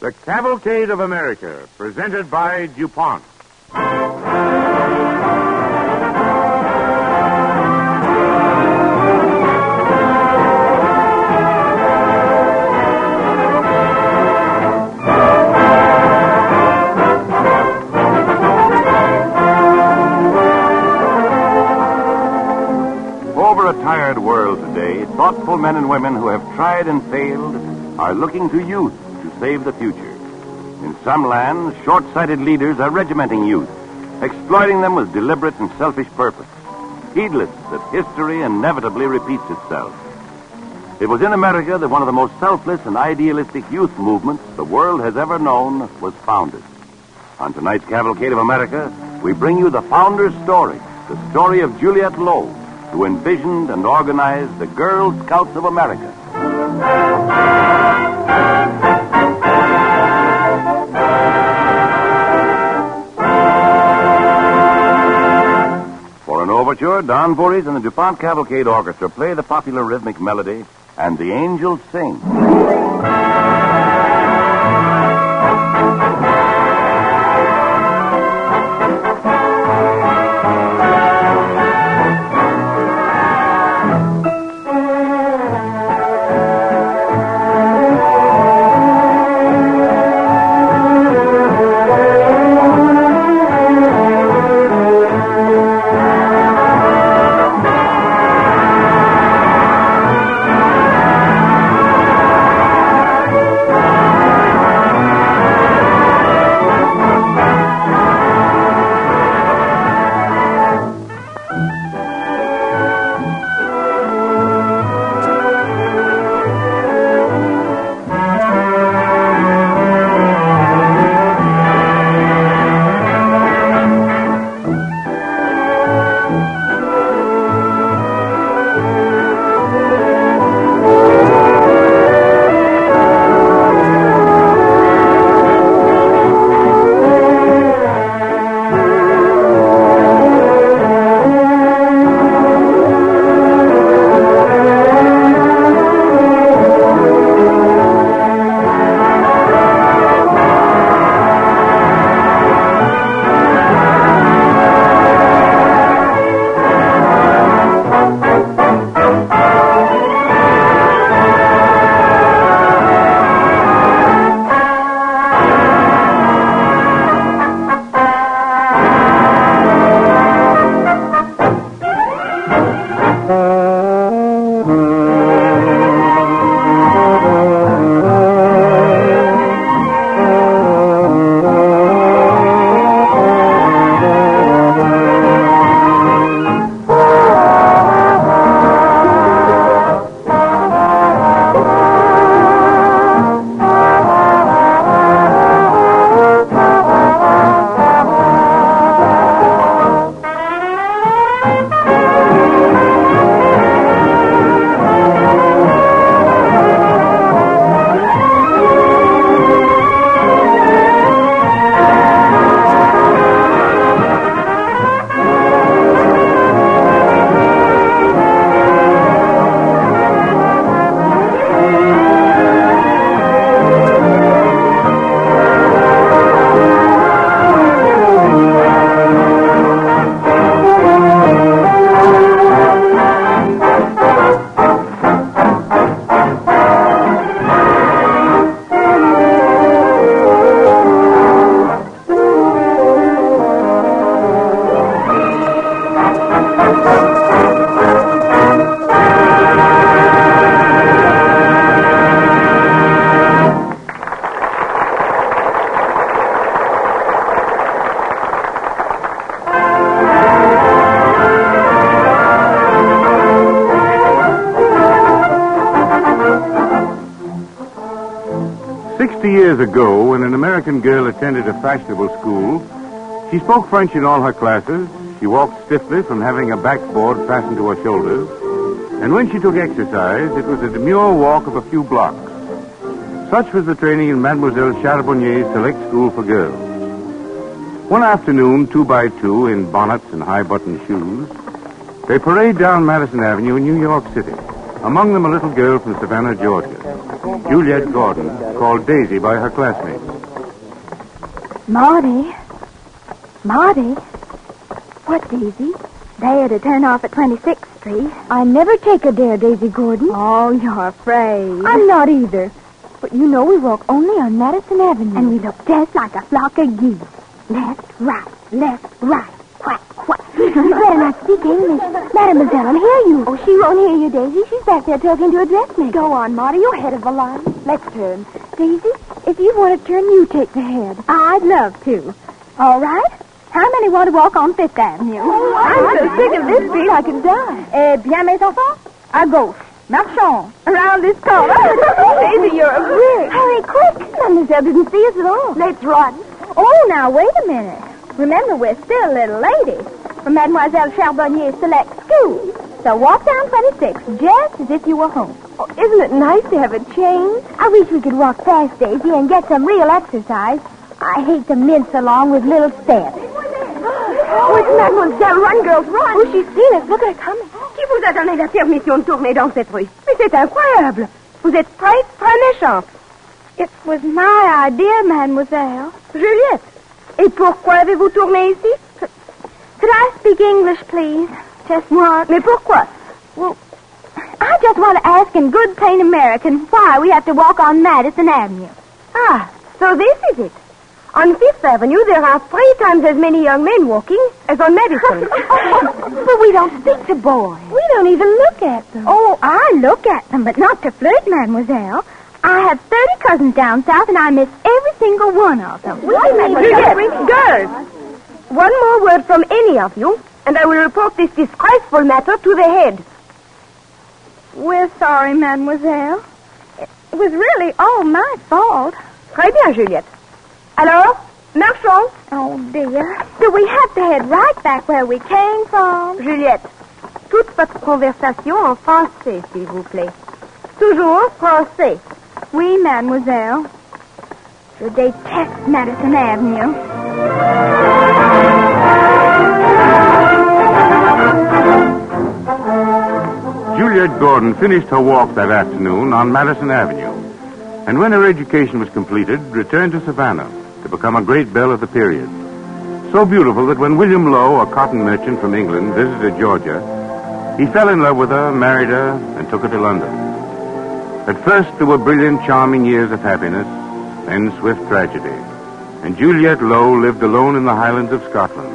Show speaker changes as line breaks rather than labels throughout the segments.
The Cavalcade of America, presented by DuPont. Over a tired world today, thoughtful men and women who have tried and failed are looking to youth to save the future. In some lands, short sighted leaders are regimenting youth, exploiting them with deliberate and selfish purpose, heedless that history inevitably repeats itself. It was in America that one of the most selfless and idealistic youth movements the world has ever known was founded. On tonight's Cavalcade of America, we bring you the founder's story, the story of Juliette Low, who envisioned and organized the Girl Scouts of America. Overture, Don Voorhees and the DuPont Cavalcade Orchestra play the popular rhythmic melody, and the angels sing.
Sixty years ago, when an American girl attended a fashionable school, she spoke French in all her classes. She walked stiffly from having a backboard fastened to her shoulders. And when she took exercise, it was a demure walk of a few blocks. Such was the training in Mademoiselle Charbonnier's select school for girls. One afternoon, two by two, in bonnets and high-button shoes, they parade down Madison Avenue in New York City. Among them a little girl from Savannah, Georgia, Juliette Gordon, called Daisy by her classmates.
Marty. Marty. What, Daisy? There to turn off at 26th Street. I never take a dare, Daisy Gordon. Oh, you're afraid. I'm not either. But you know we walk only on Madison Avenue. And we look just like a flock of geese. Left, right, left, right. Quack. you better not speak English. Mademoiselle I'll hear you. Oh, she won't hear you, Daisy. She's back there talking to a dressmaker. Go on, Marty. You're head of the line. Let's turn. Daisy, if you want to turn, you take the head. I'd love to. All right. How many want to walk on Fifth Avenue? I'm so sick of this street I can die. Eh bien, mes enfants, à gauche. Marchons. Around this corner. Daisy, you're a brick. Hurry, quick. Mademoiselle didn't see us at all. Let's run. Oh, now, wait a minute. Remember, we're still little ladies from Mademoiselle Charbonnier's select school. So walk down 26, just as if you were home. Oh, isn't it nice to have a change? I wish we could walk fast, Daisy, and get some real exercise. I hate to mince along with little steps. Oh, it's Mademoiselle. Run, girls, run. Oh, she's seen us. Look at her coming.
Qui vous a donné la permission de tourner dans cette rue Mais c'est incroyable. Vous êtes très, très méchante.
It was my idea, Mademoiselle.
Juliette, et pourquoi avez-vous tourné ici
Could I speak English, please? Just once.
Mais pourquoi
Well, I just want to ask in good plain American why we have to walk on Madison Avenue.
Ah, so this is it. On Fifth Avenue, there are three times as many young men walking as on Madison.
but we don't speak to boys. We don't even look at them. Oh, I look at them, but not to flirt, mademoiselle. I have 30 cousins down south, and I miss every single one of them.
Juliette, girls, one more word from any of you, and I will report this disgraceful matter to the head.
We're sorry, mademoiselle. It was really all my fault.
Très bien, Juliette. Alors, marchons.
Oh, dear. Do we have to head right back where we came from?
Juliette, toute votre conversation en français, s'il vous plaît. Toujours français.
Oui, mademoiselle. Je déteste Madison Avenue.
Juliette Gordon finished her walk that afternoon on Madison Avenue, and when her education was completed, returned to Savannah to become a great belle of the period. So beautiful that when William Low, a cotton merchant from England, visited Georgia, he fell in love with her, married her, and took her to London. At first, there were brilliant, charming years of happiness, then swift tragedy. And Juliette Low lived alone in the highlands of Scotland.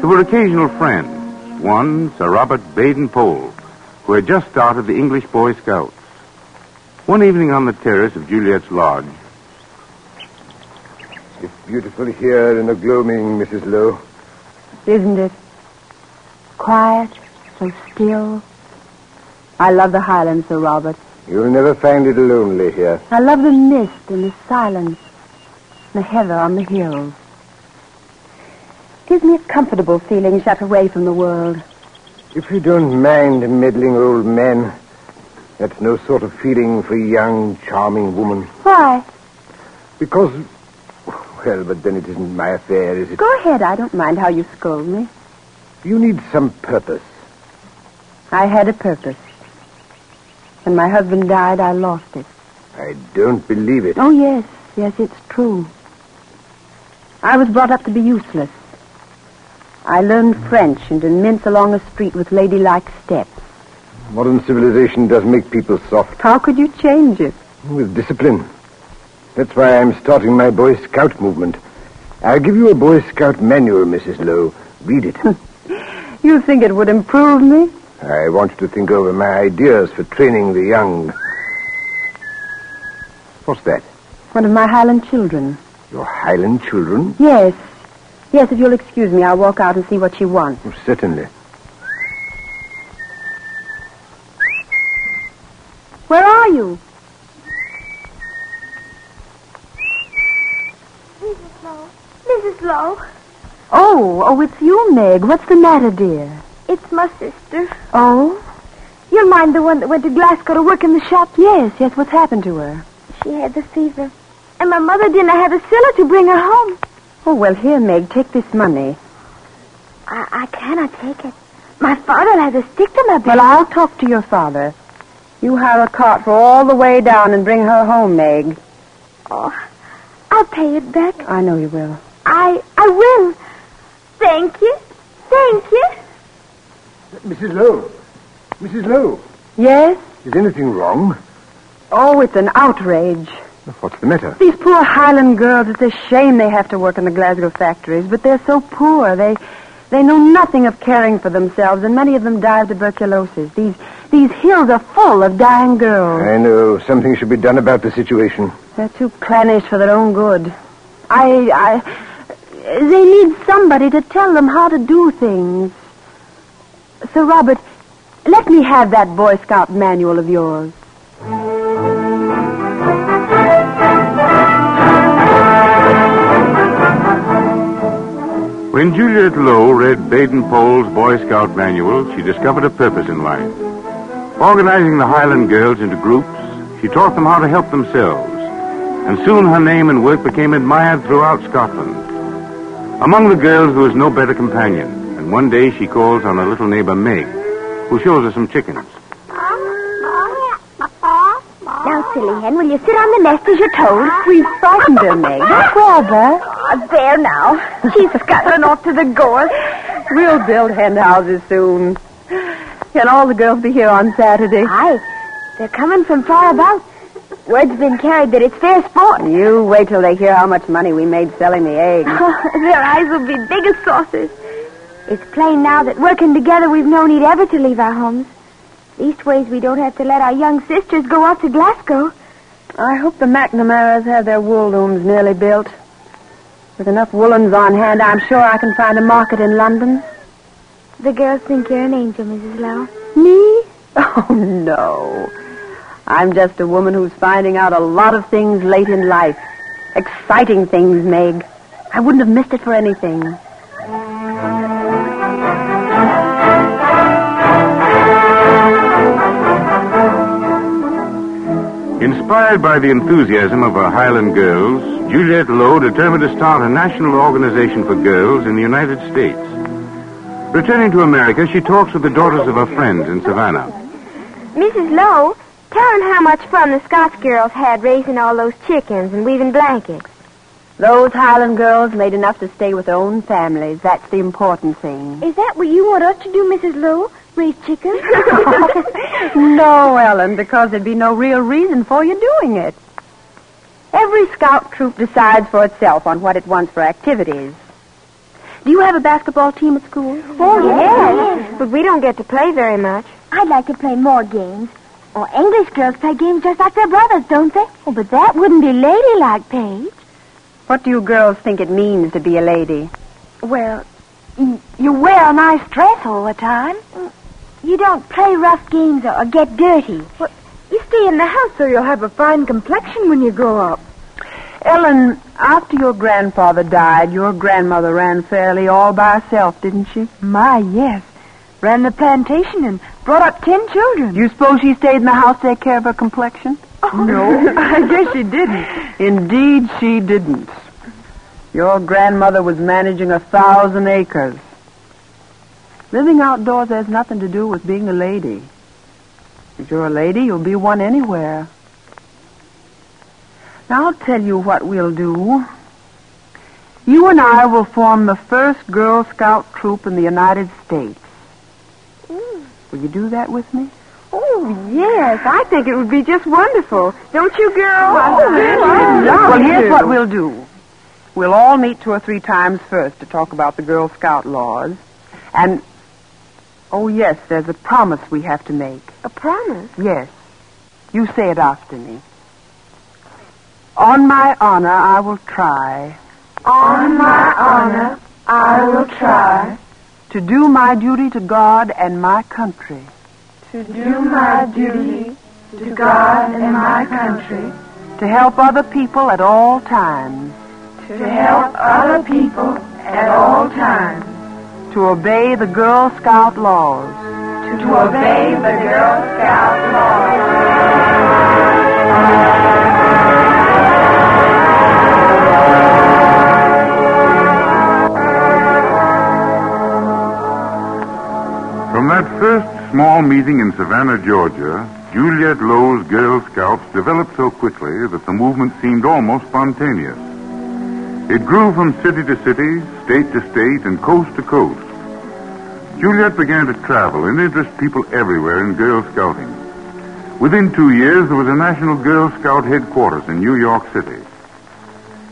There were occasional friends. One, Sir Robert Baden Powell, who had just started the English Boy Scouts. One evening on the terrace of Juliette's lodge,
It's beautiful here in the gloaming, Mrs. Low.
Isn't it? Quiet, so still. I love the Highlands, Sir Robert.
You'll never find it lonely here.
I love the mist and the silence, the heather on the hills. Gives me a comfortable feeling shut away from the world.
If you don't mind meddling old men, that's no sort of feeling for a young, charming woman.
Why?
Because, well, but then it isn't my affair, is it?
Go ahead. I don't mind how you scold me.
You need some purpose.
I had a purpose. When my husband died, I lost it.
I don't believe it.
Oh, yes. Yes, it's true. I was brought up to be useless. I learned French and to mince along a street with ladylike steps.
Modern civilization does make people soft
How could you change it?
with discipline. That's why I'm starting my Boy Scout movement. I'll give you a Boy Scout manual, Mrs. Low. Read it.
You think it would improve me?
I want you to think over my ideas for training the young. What's that?
One of my Highland children.
Your Highland children?
Yes. Yes, if you'll excuse me, I'll walk out and see what she wants.
Oh, certainly.
Where are you?
Mrs. Low. Mrs. Low.
Oh, oh, it's you, Meg. What's the matter, dear?
It's my sister.
Oh?
You'll mind the one that went to Glasgow to work in the shop?
Yes, yes. What's happened to her?
She had the fever. And my mother didn't have a siller to bring her home.
Oh, well, here, Meg, take this money.
I, I cannot take it. My father'll have to stick to my back.
Well, I'll talk to your father. You hire a cart for all the way down and bring her home, Meg.
Oh, I'll pay it back.
I know you will.
I I will. Thank you. Thank you.
Mrs. Low. Mrs. Low.
Yes?
Is anything wrong?
Oh, it's an outrage.
What's the matter?
These poor Highland girls, it's a shame they have to work in the Glasgow factories, but they're so poor. They they know nothing of caring for themselves, and many of them die of tuberculosis. These these hills are full of dying girls.
I know. Something should be done about the situation.
They're too clannish for their own good. I I they need somebody to tell them how to do things. Sir Robert, let me have that Boy Scout manual of yours.
When Juliette Low read Baden Powell's Boy Scout manual, she discovered a purpose in life. Organizing the Highland girls into groups, she taught them how to help themselves. And soon her name and work became admired throughout Scotland. Among the girls, there was no better companion. And one day she calls on her little neighbor Meg, who shows her some chickens.
Now, silly hen, will you sit on the nest as you're told?
We've frightened her, Meg. Don't bother.
Uh, there now. She's scattering off to the gorse.
We'll build hen houses soon. Can all the girls be here on Saturday?
Aye. They're coming from far about. Word's been carried that it's fair sport.
You wait till they hear how much money we made selling the eggs.
Their eyes will be big as saucers. It's plain now that working together we've no need ever to leave our homes. Leastways, we don't have to let our young sisters go off to Glasgow.
I hope the McNamaras have their wool looms nearly built. With enough woolens on hand, I'm sure I can find a market in London.
The girls think you're an angel, Mrs. Low.
Me? Oh, no. I'm just a woman who's finding out a lot of things late in life. Exciting things, Meg. I wouldn't have missed it for anything.
Inspired by the enthusiasm of her Highland girls, Juliette Low determined to start a national organization for girls in the United States. Returning to America, she talks with the daughters of her friends in Savannah.
Mrs. Low, tell them how much fun the Scotch girls had raising all those chickens and weaving blankets.
Those Highland girls made enough to stay with their own families. That's the important thing.
Is that what you want us to do, Mrs. Low? Raise chickens?
no, Ellen, because there'd be no real reason for you doing it. Every scout troop decides for itself on what it wants for activities. Do you have a basketball team at school?
Oh, yes. But we don't get to play very much.
I'd like to play more games. Oh, English girls play games just like their brothers, don't they? Oh, but that wouldn't be ladylike, Paige.
What do you girls think it means to be a lady?
Well, y- you wear a nice dress all the time. Mm, You don't play rough games or, or get dirty.
Well, you stay in the house so you'll have a fine complexion when you grow up.
Ellen, after your grandfather died, your grandmother ran fairly all by herself, didn't she?
My, yes. Ran the plantation and brought up ten children.
Do you suppose she stayed in the house to take care of her complexion? Oh.
No, I guess she didn't.
Indeed, she didn't. Your grandmother was managing a thousand acres. Living outdoors has nothing to do with being a lady. If you're a lady, you'll be one anywhere. Now, I'll tell you what we'll do. You and I will form the first Girl Scout troop in the United States. Will you do that with me?
Oh, yes. I think it would be just wonderful. Don't you, girls?
Oh, well, here's what we'll do. We'll all meet two or three times first to talk about the Girl Scout laws. And, oh, yes, there's a promise we have to make.
A promise?
Yes. You say it after me. On my honor, I will try
On my honor, I will try
to do my duty to God and my country,
to do my duty to God and my country,
to help other people at all times,
to help other people at all times,
To obey the Girl Scout laws.
to obey the Girl Scout laws.
From that first small meeting in Savannah, Georgia, Juliette Low's Girl Scouts developed so quickly that the movement seemed almost spontaneous. It grew from city to city, state to state, and coast to coast. Juliette began to travel and interest people everywhere in Girl Scouting. Within two years, there was a National Girl Scout headquarters in New York City.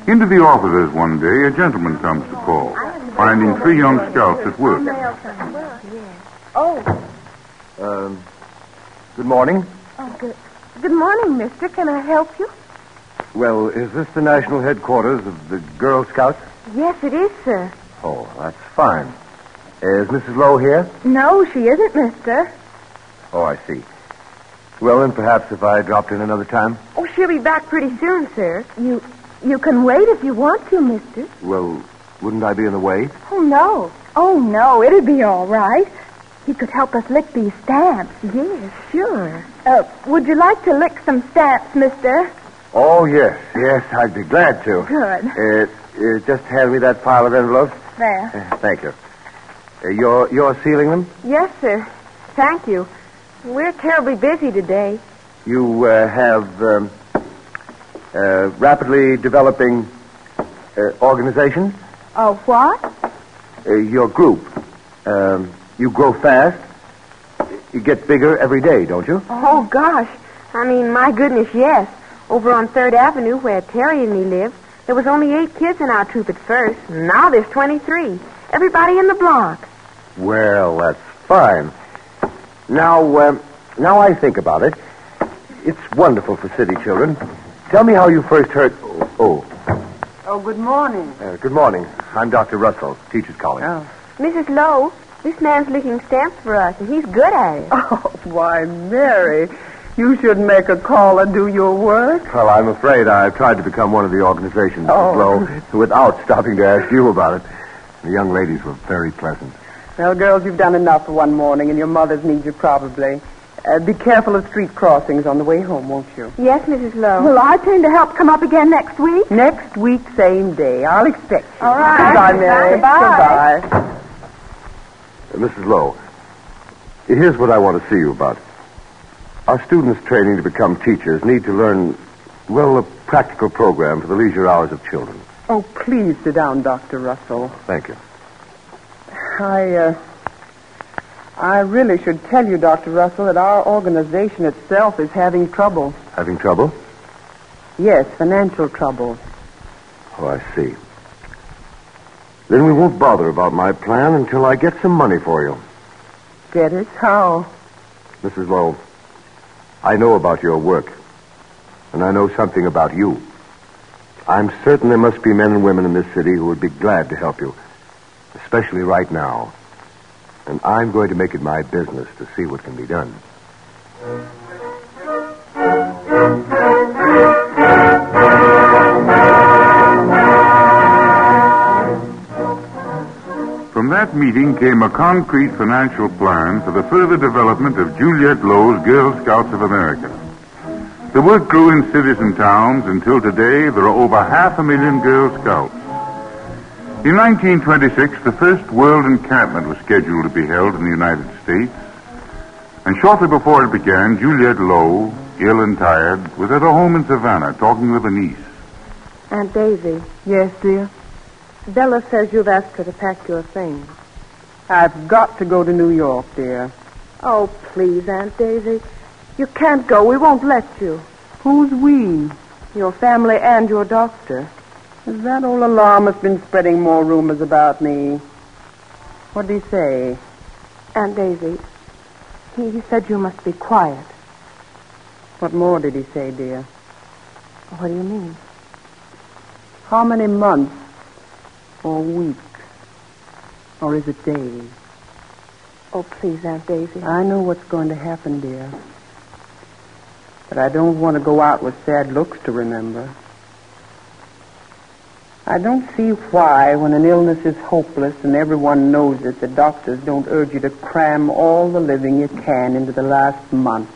Into the offices one day, a gentleman comes to call, finding three young scouts at work.
Um, good morning.
Oh, good. Good morning, mister. Can I help you?
Well, is this the national headquarters of the Girl Scouts?
Yes, it is, sir.
Oh, that's fine. Is Mrs. Low here?
No, she isn't, mister.
Oh, I see. Well, then perhaps if I dropped in another time.
Oh, she'll be back pretty soon, sir. You you can wait if you want to, mister.
Well, wouldn't I be in the way?
Oh, no. Oh, no, it'll be all right. He could help us lick these stamps. Yes, sure. Uh, would you like to lick some stamps, mister?
Oh, yes, yes, I'd be glad to.
Good.
Uh, uh, just hand me that pile of envelopes.
There.
Uh, thank you. Uh, you're you're sealing them?
Yes, sir. Thank you. We're terribly busy today.
You uh, have um, uh, rapidly developing uh, organizations.
Oh, what?
Uh, your group. Um, you grow fast. You get bigger every day, don't you?
Oh, gosh. I mean, my goodness, yes. Over on Third Avenue, where Terry and me live, there was only eight kids in our troop at first. Now there's 23. Everybody in the block.
Well, that's fine. Now, um, now I think about it. It's wonderful for city children. Tell me how you first heard. Oh,
Oh, good morning.
uh, good morning. I'm Dr. Russell, Teachers College.
Oh.
Mrs. Low, this man's licking stamps for us, and he's good at it.
Oh, why, Mary, you should make a call and do your work.
Well, I'm afraid I've tried to become one of the organizations, Mrs.
Oh.
Low, without stopping to ask you about it. The young ladies were very pleasant.
Well, girls, you've done enough for one morning, and your mothers need you probably. Uh, be careful of street crossings on the way home, won't you?
Yes, Mrs. Low.
Will I turn to help come up again next week?
Next week, same day. I'll expect you.
All right.
Goodbye, Mary.
Goodbye.
Goodbye.
Uh, Mrs. Low, here's what I want to see you about. Our students training to become teachers need to learn, well, a practical program for the leisure hours of children.
Oh, please sit down, Dr. Russell.
Thank you.
I, uh, I really should tell you, Dr. Russell, that our organization itself is having trouble.
Having trouble?
Yes, financial trouble.
Oh, I see. Then we won't bother about my plan until I get some money for you.
Get it? How?
Mrs. Low, I know about your work, and I know something about you. I'm certain there must be men and women in this city who would be glad to help you, especially right now. And I'm going to make it my business to see what can be done.
From that meeting came a concrete financial plan for the further development of Juliette Low's Girl Scouts of America. The work grew in cities and towns until today there are over half a million Girl Scouts. In 1926, the first World Encampment was scheduled to be held in the United States. And shortly before it began, Juliette Low, ill and tired, was at her home in Savannah talking with a niece.
Aunt Daisy,
Yes, dear?
Bella says you've asked her to pack your things.
I've got to go to New York, dear.
Oh, please, Aunt Daisy. You can't go. We won't let you.
Who's we?
Your family and your doctor.
Is That old alarmist been spreading more rumors about me. What did he say?
Aunt Daisy, he, he said you must be quiet.
What more did he say, dear?
What do you mean?
How many months? Or weeks? Or is it days?
Oh, please, Aunt Daisy.
I know what's going to happen, dear. But I don't want to go out with sad looks to remember. I don't see why, when an illness is hopeless and everyone knows it, the doctors don't urge you to cram all the living you can into the last month.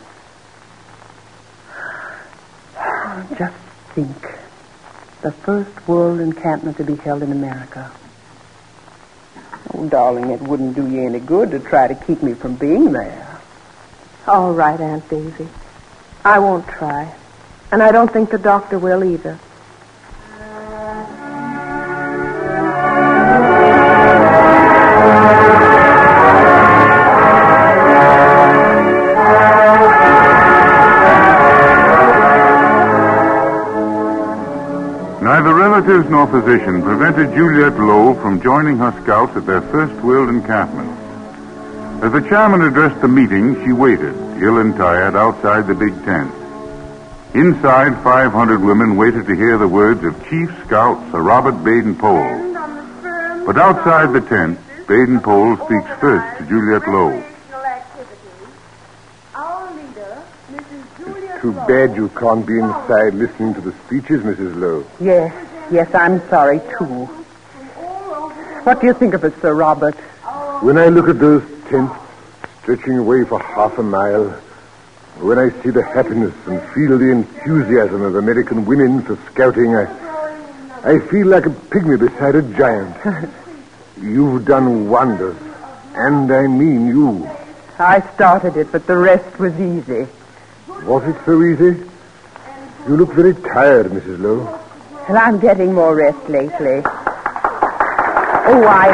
Just think. The first world encampment to be held in America. Oh, darling, it wouldn't do you any good to try to keep me from being there.
All right, Aunt Daisy. I won't try. And I don't think the doctor will either.
Relatives nor physician prevented Juliette Low from joining her scouts at their first world encampment. As the chairman addressed the meeting, she waited, ill and tired, outside the big tent. Inside, 500 women waited to hear the words of Chief Scout Sir Robert Baden-Powell. But outside the tent, Baden-Powell speaks first to Juliette Low.
Too bad you can't be inside listening to the speeches, Mrs. Low.
Yes, yes, I'm sorry, too. What do you think of it, Sir Robert?
When I look at those tents stretching away for half a mile, when I see the happiness and feel the enthusiasm of American women for scouting, I, I feel like a pygmy beside a giant. You've done wonders, and I mean you.
I started it, but the rest was easy.
Was it so easy? You look very tired, Mrs. Low.
Well, I'm getting more rest lately. Oh, I,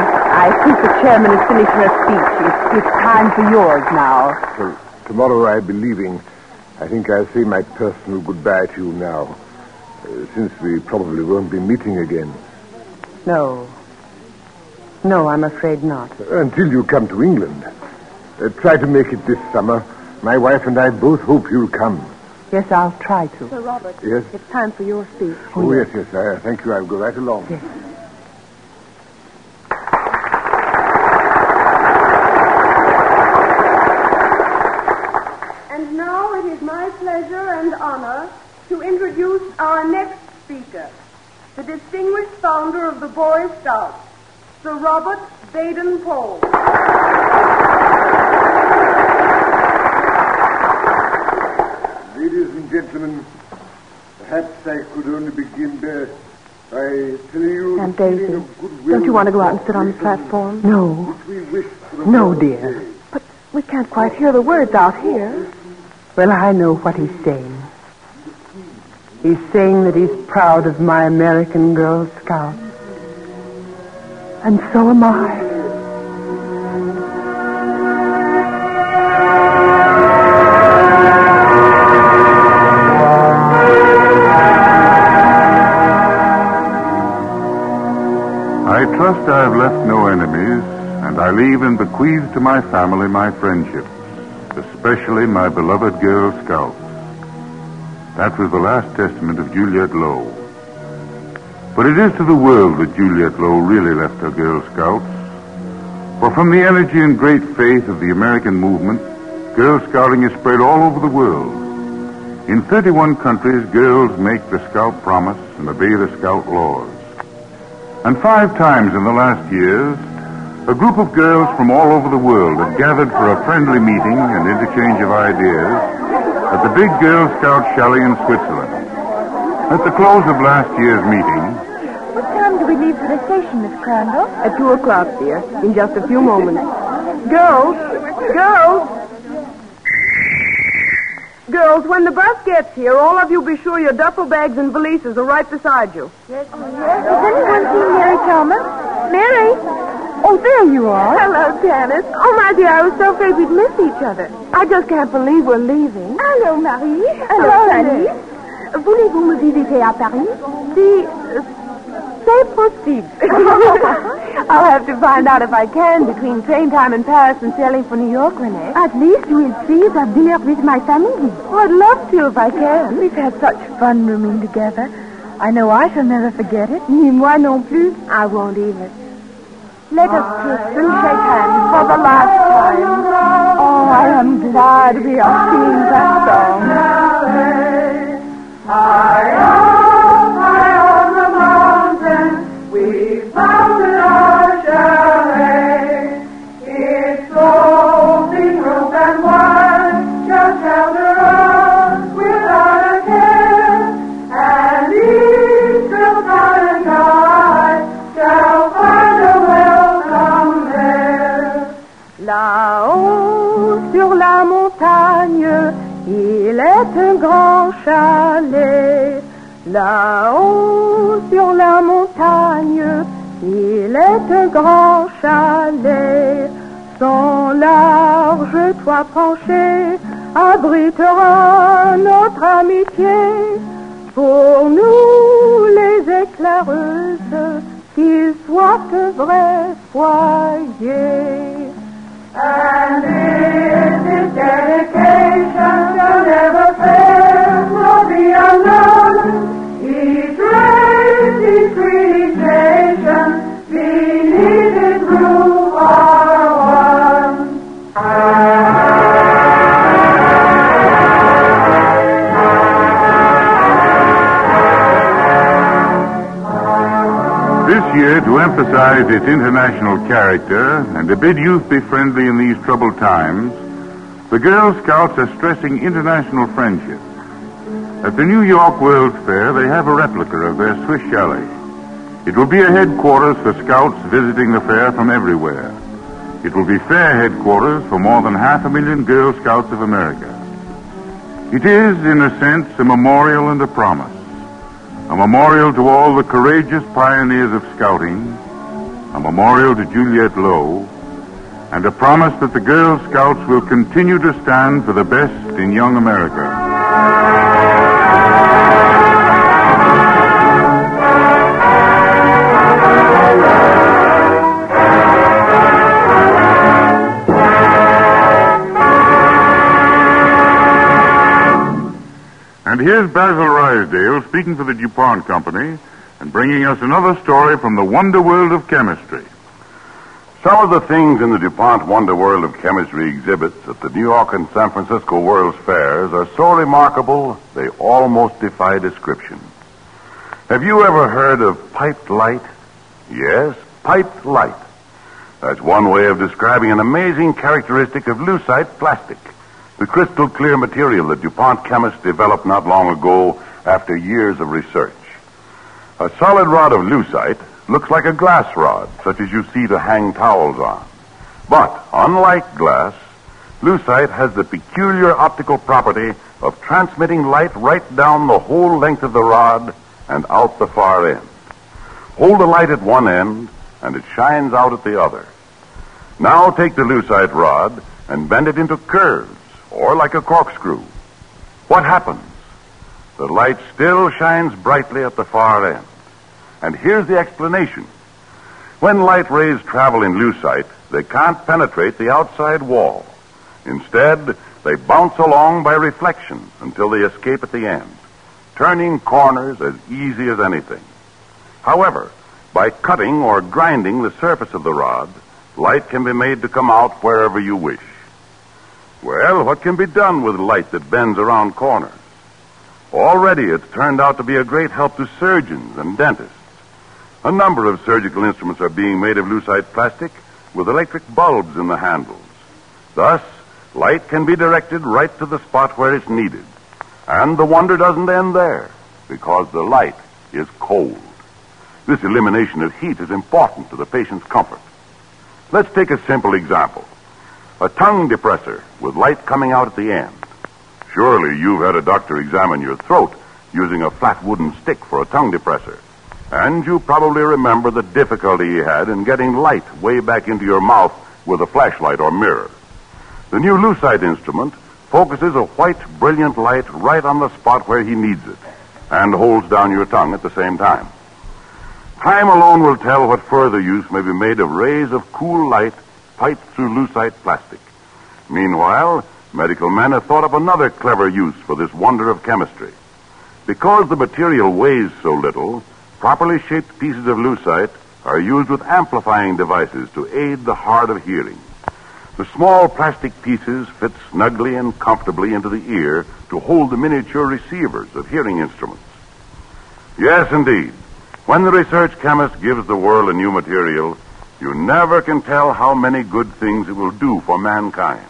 I think the chairman has finished her speech. It's, it's time for yours now.
Well, tomorrow I'll be leaving. I think I'll say my personal goodbye to you now, uh, since we probably won't be meeting again.
No. No, I'm afraid not.
Until you come to England. Uh, try to make it this summer. My wife and I both hope you'll come.
Yes, I'll try to.
Sir Robert,
Yes?
it's time for your speech.
Oh, yes, yes. I thank you. I'll go right along.
Yes.
And now it is my pleasure and honor to introduce our next speaker, the distinguished founder of the Boy Scouts, Sir Robert Baden Powell.
Ladies and gentlemen, perhaps I could only begin by, by telling you...
Aunt
the feeling
Daisy,
of goodwill
don't you want to go out and
and
sit on the platform?
No.
we wish
No, dear.
today.
But we can't quite hear the words out here.
Well, I know what he's saying. He's saying that he's proud of my American Girl Scouts. And so am I.
I I have left no enemies, and I leave and bequeath to my family my friendships, especially my beloved Girl Scouts. That was the last testament of Juliette Low. But it is to the world that Juliette Low really left her Girl Scouts. For from the energy and great faith of the American movement, Girl Scouting is spread all over the world. In 31 countries, girls make the Scout promise and obey the Scout laws. And five times in the last years, a group of girls from all over the world have gathered for a friendly meeting and interchange of ideas at the big Girl Scout chalet in Switzerland. At the close of last year's meeting,
What time do we leave for the station, Miss Crandall?
At two o'clock, dear. In just a few moments. Girls! Girls! Girls, when the bus gets here, all of you be sure your duffel bags and valises are right beside you.
Yes, yes. Has anyone seen Mary Thomas? Mary? Oh, there you are.
Hello, Janice. Oh, my dear, I was so afraid we'd miss each other. I just can't believe we're leaving.
Hello, Marie.
Hello, Fanny.
Voulez-vous me visiter à Paris?
See, uh, say. I'll have to find out if I can between train time in Paris and sailing for New York, Renee.
At least you will see the dinner with my family.
Oh, I'd love to if I can.
We've had such fun rooming together. I know I shall never forget it. Ni moi non plus.
I won't either.
Let us kiss and shake hands for the last time. Oh, I am glad we are singing that song.
High on,
est un grand chalet. Là-haut sur la montagne, il est un grand chalet. Son large toit penché abritera notre amitié. Pour nous les éclaireuses, qu'il soit un vrai foyer.
To emphasize its international character and to bid youth be friendly in these troubled times, the Girl Scouts are stressing international friendship. At the New York World's Fair, they have a replica of their Swiss chalet. It will be a headquarters for scouts visiting the fair from everywhere. It will be fair headquarters for more than half a million Girl Scouts of America. It is, in a sense, a memorial and a promise. A memorial to all the courageous pioneers of scouting, a memorial to Juliette Low, and a promise that the Girl Scouts will continue to stand for the best in young America. And here's Basil Ruysdael speaking for the DuPont Company and bringing us another story from the wonder world of chemistry.
Some of the things in the DuPont Wonder World of Chemistry exhibits at the New York and San Francisco World's Fairs are so remarkable they almost defy description. Have you ever heard of piped light? Yes, piped light. That's one way of describing an amazing characteristic of lucite plastic, the crystal clear material that DuPont chemists developed not long ago after years of research. A solid rod of lucite looks like a glass rod, such as you see to hang towels on. But, unlike glass, lucite has the peculiar optical property of transmitting light right down the whole length of the rod and out the far end. Hold the light at one end, and it shines out at the other. Now take the lucite rod and bend it into curves, or like a corkscrew. What happens? The light still shines brightly at the far end. And here's the explanation. When light rays travel in lucite, they can't penetrate the outside wall. Instead, they bounce along by reflection until they escape at the end, turning corners as easy as anything. However, by cutting or grinding the surface of the rod, light can be made to come out wherever you wish. Well, what can be done with light that bends around corners? Already it's turned out to be a great help to surgeons and dentists. A number of surgical instruments are being made of lucite plastic with electric bulbs in the handles. Thus, light can be directed right to the spot where it's needed. And the wonder doesn't end there, because the light is cold. This elimination of heat is important to the patient's comfort. Let's take a simple example. A tongue depressor with light coming out at the end. Surely you've had a doctor examine your throat using a flat wooden stick for a tongue depressor. And you probably remember the difficulty he had in getting light way back into your mouth with a flashlight or mirror. The new Lucite instrument focuses a white, brilliant light right on the spot where he needs it and holds down your tongue at the same time. Time alone will tell what further use may be made of rays of cool light piped through lucite plastic. Meanwhile, medical men have thought up another clever use for this wonder of chemistry. Because the material weighs so little, properly shaped pieces of lucite are used with amplifying devices to aid the hard of hearing. The small plastic pieces fit snugly and comfortably into the ear to hold the miniature receivers of hearing instruments. Yes, indeed. When the research chemist gives the world a new material, you never can tell how many good things it will do for mankind.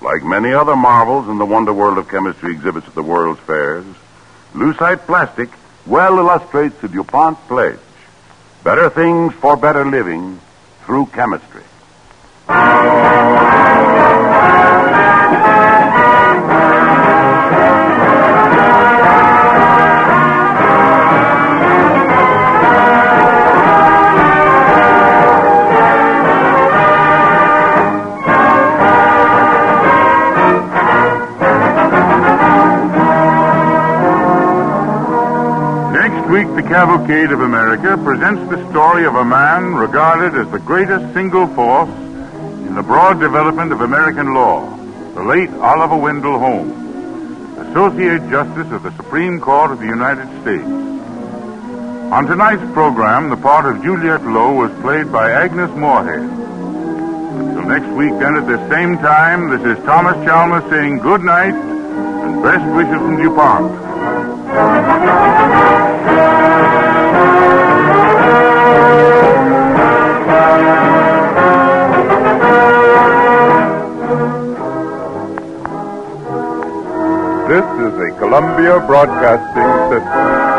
Like many other marvels in the wonder world of chemistry exhibits at the world's fairs, lucite plastic well illustrates the DuPont pledge. Better things for better living through chemistry.
Cavalcade of America presents the story of a man regarded as the greatest single force in the broad development of American law, the late Oliver Wendell Holmes, Associate Justice of the Supreme Court of the United States. On tonight's program, the part of Juliette Low was played by Agnes Moorehead. Until next week, then, at the same time, this is Thomas Chalmers saying good night and best wishes from DuPont.
This is a Columbia Broadcasting System.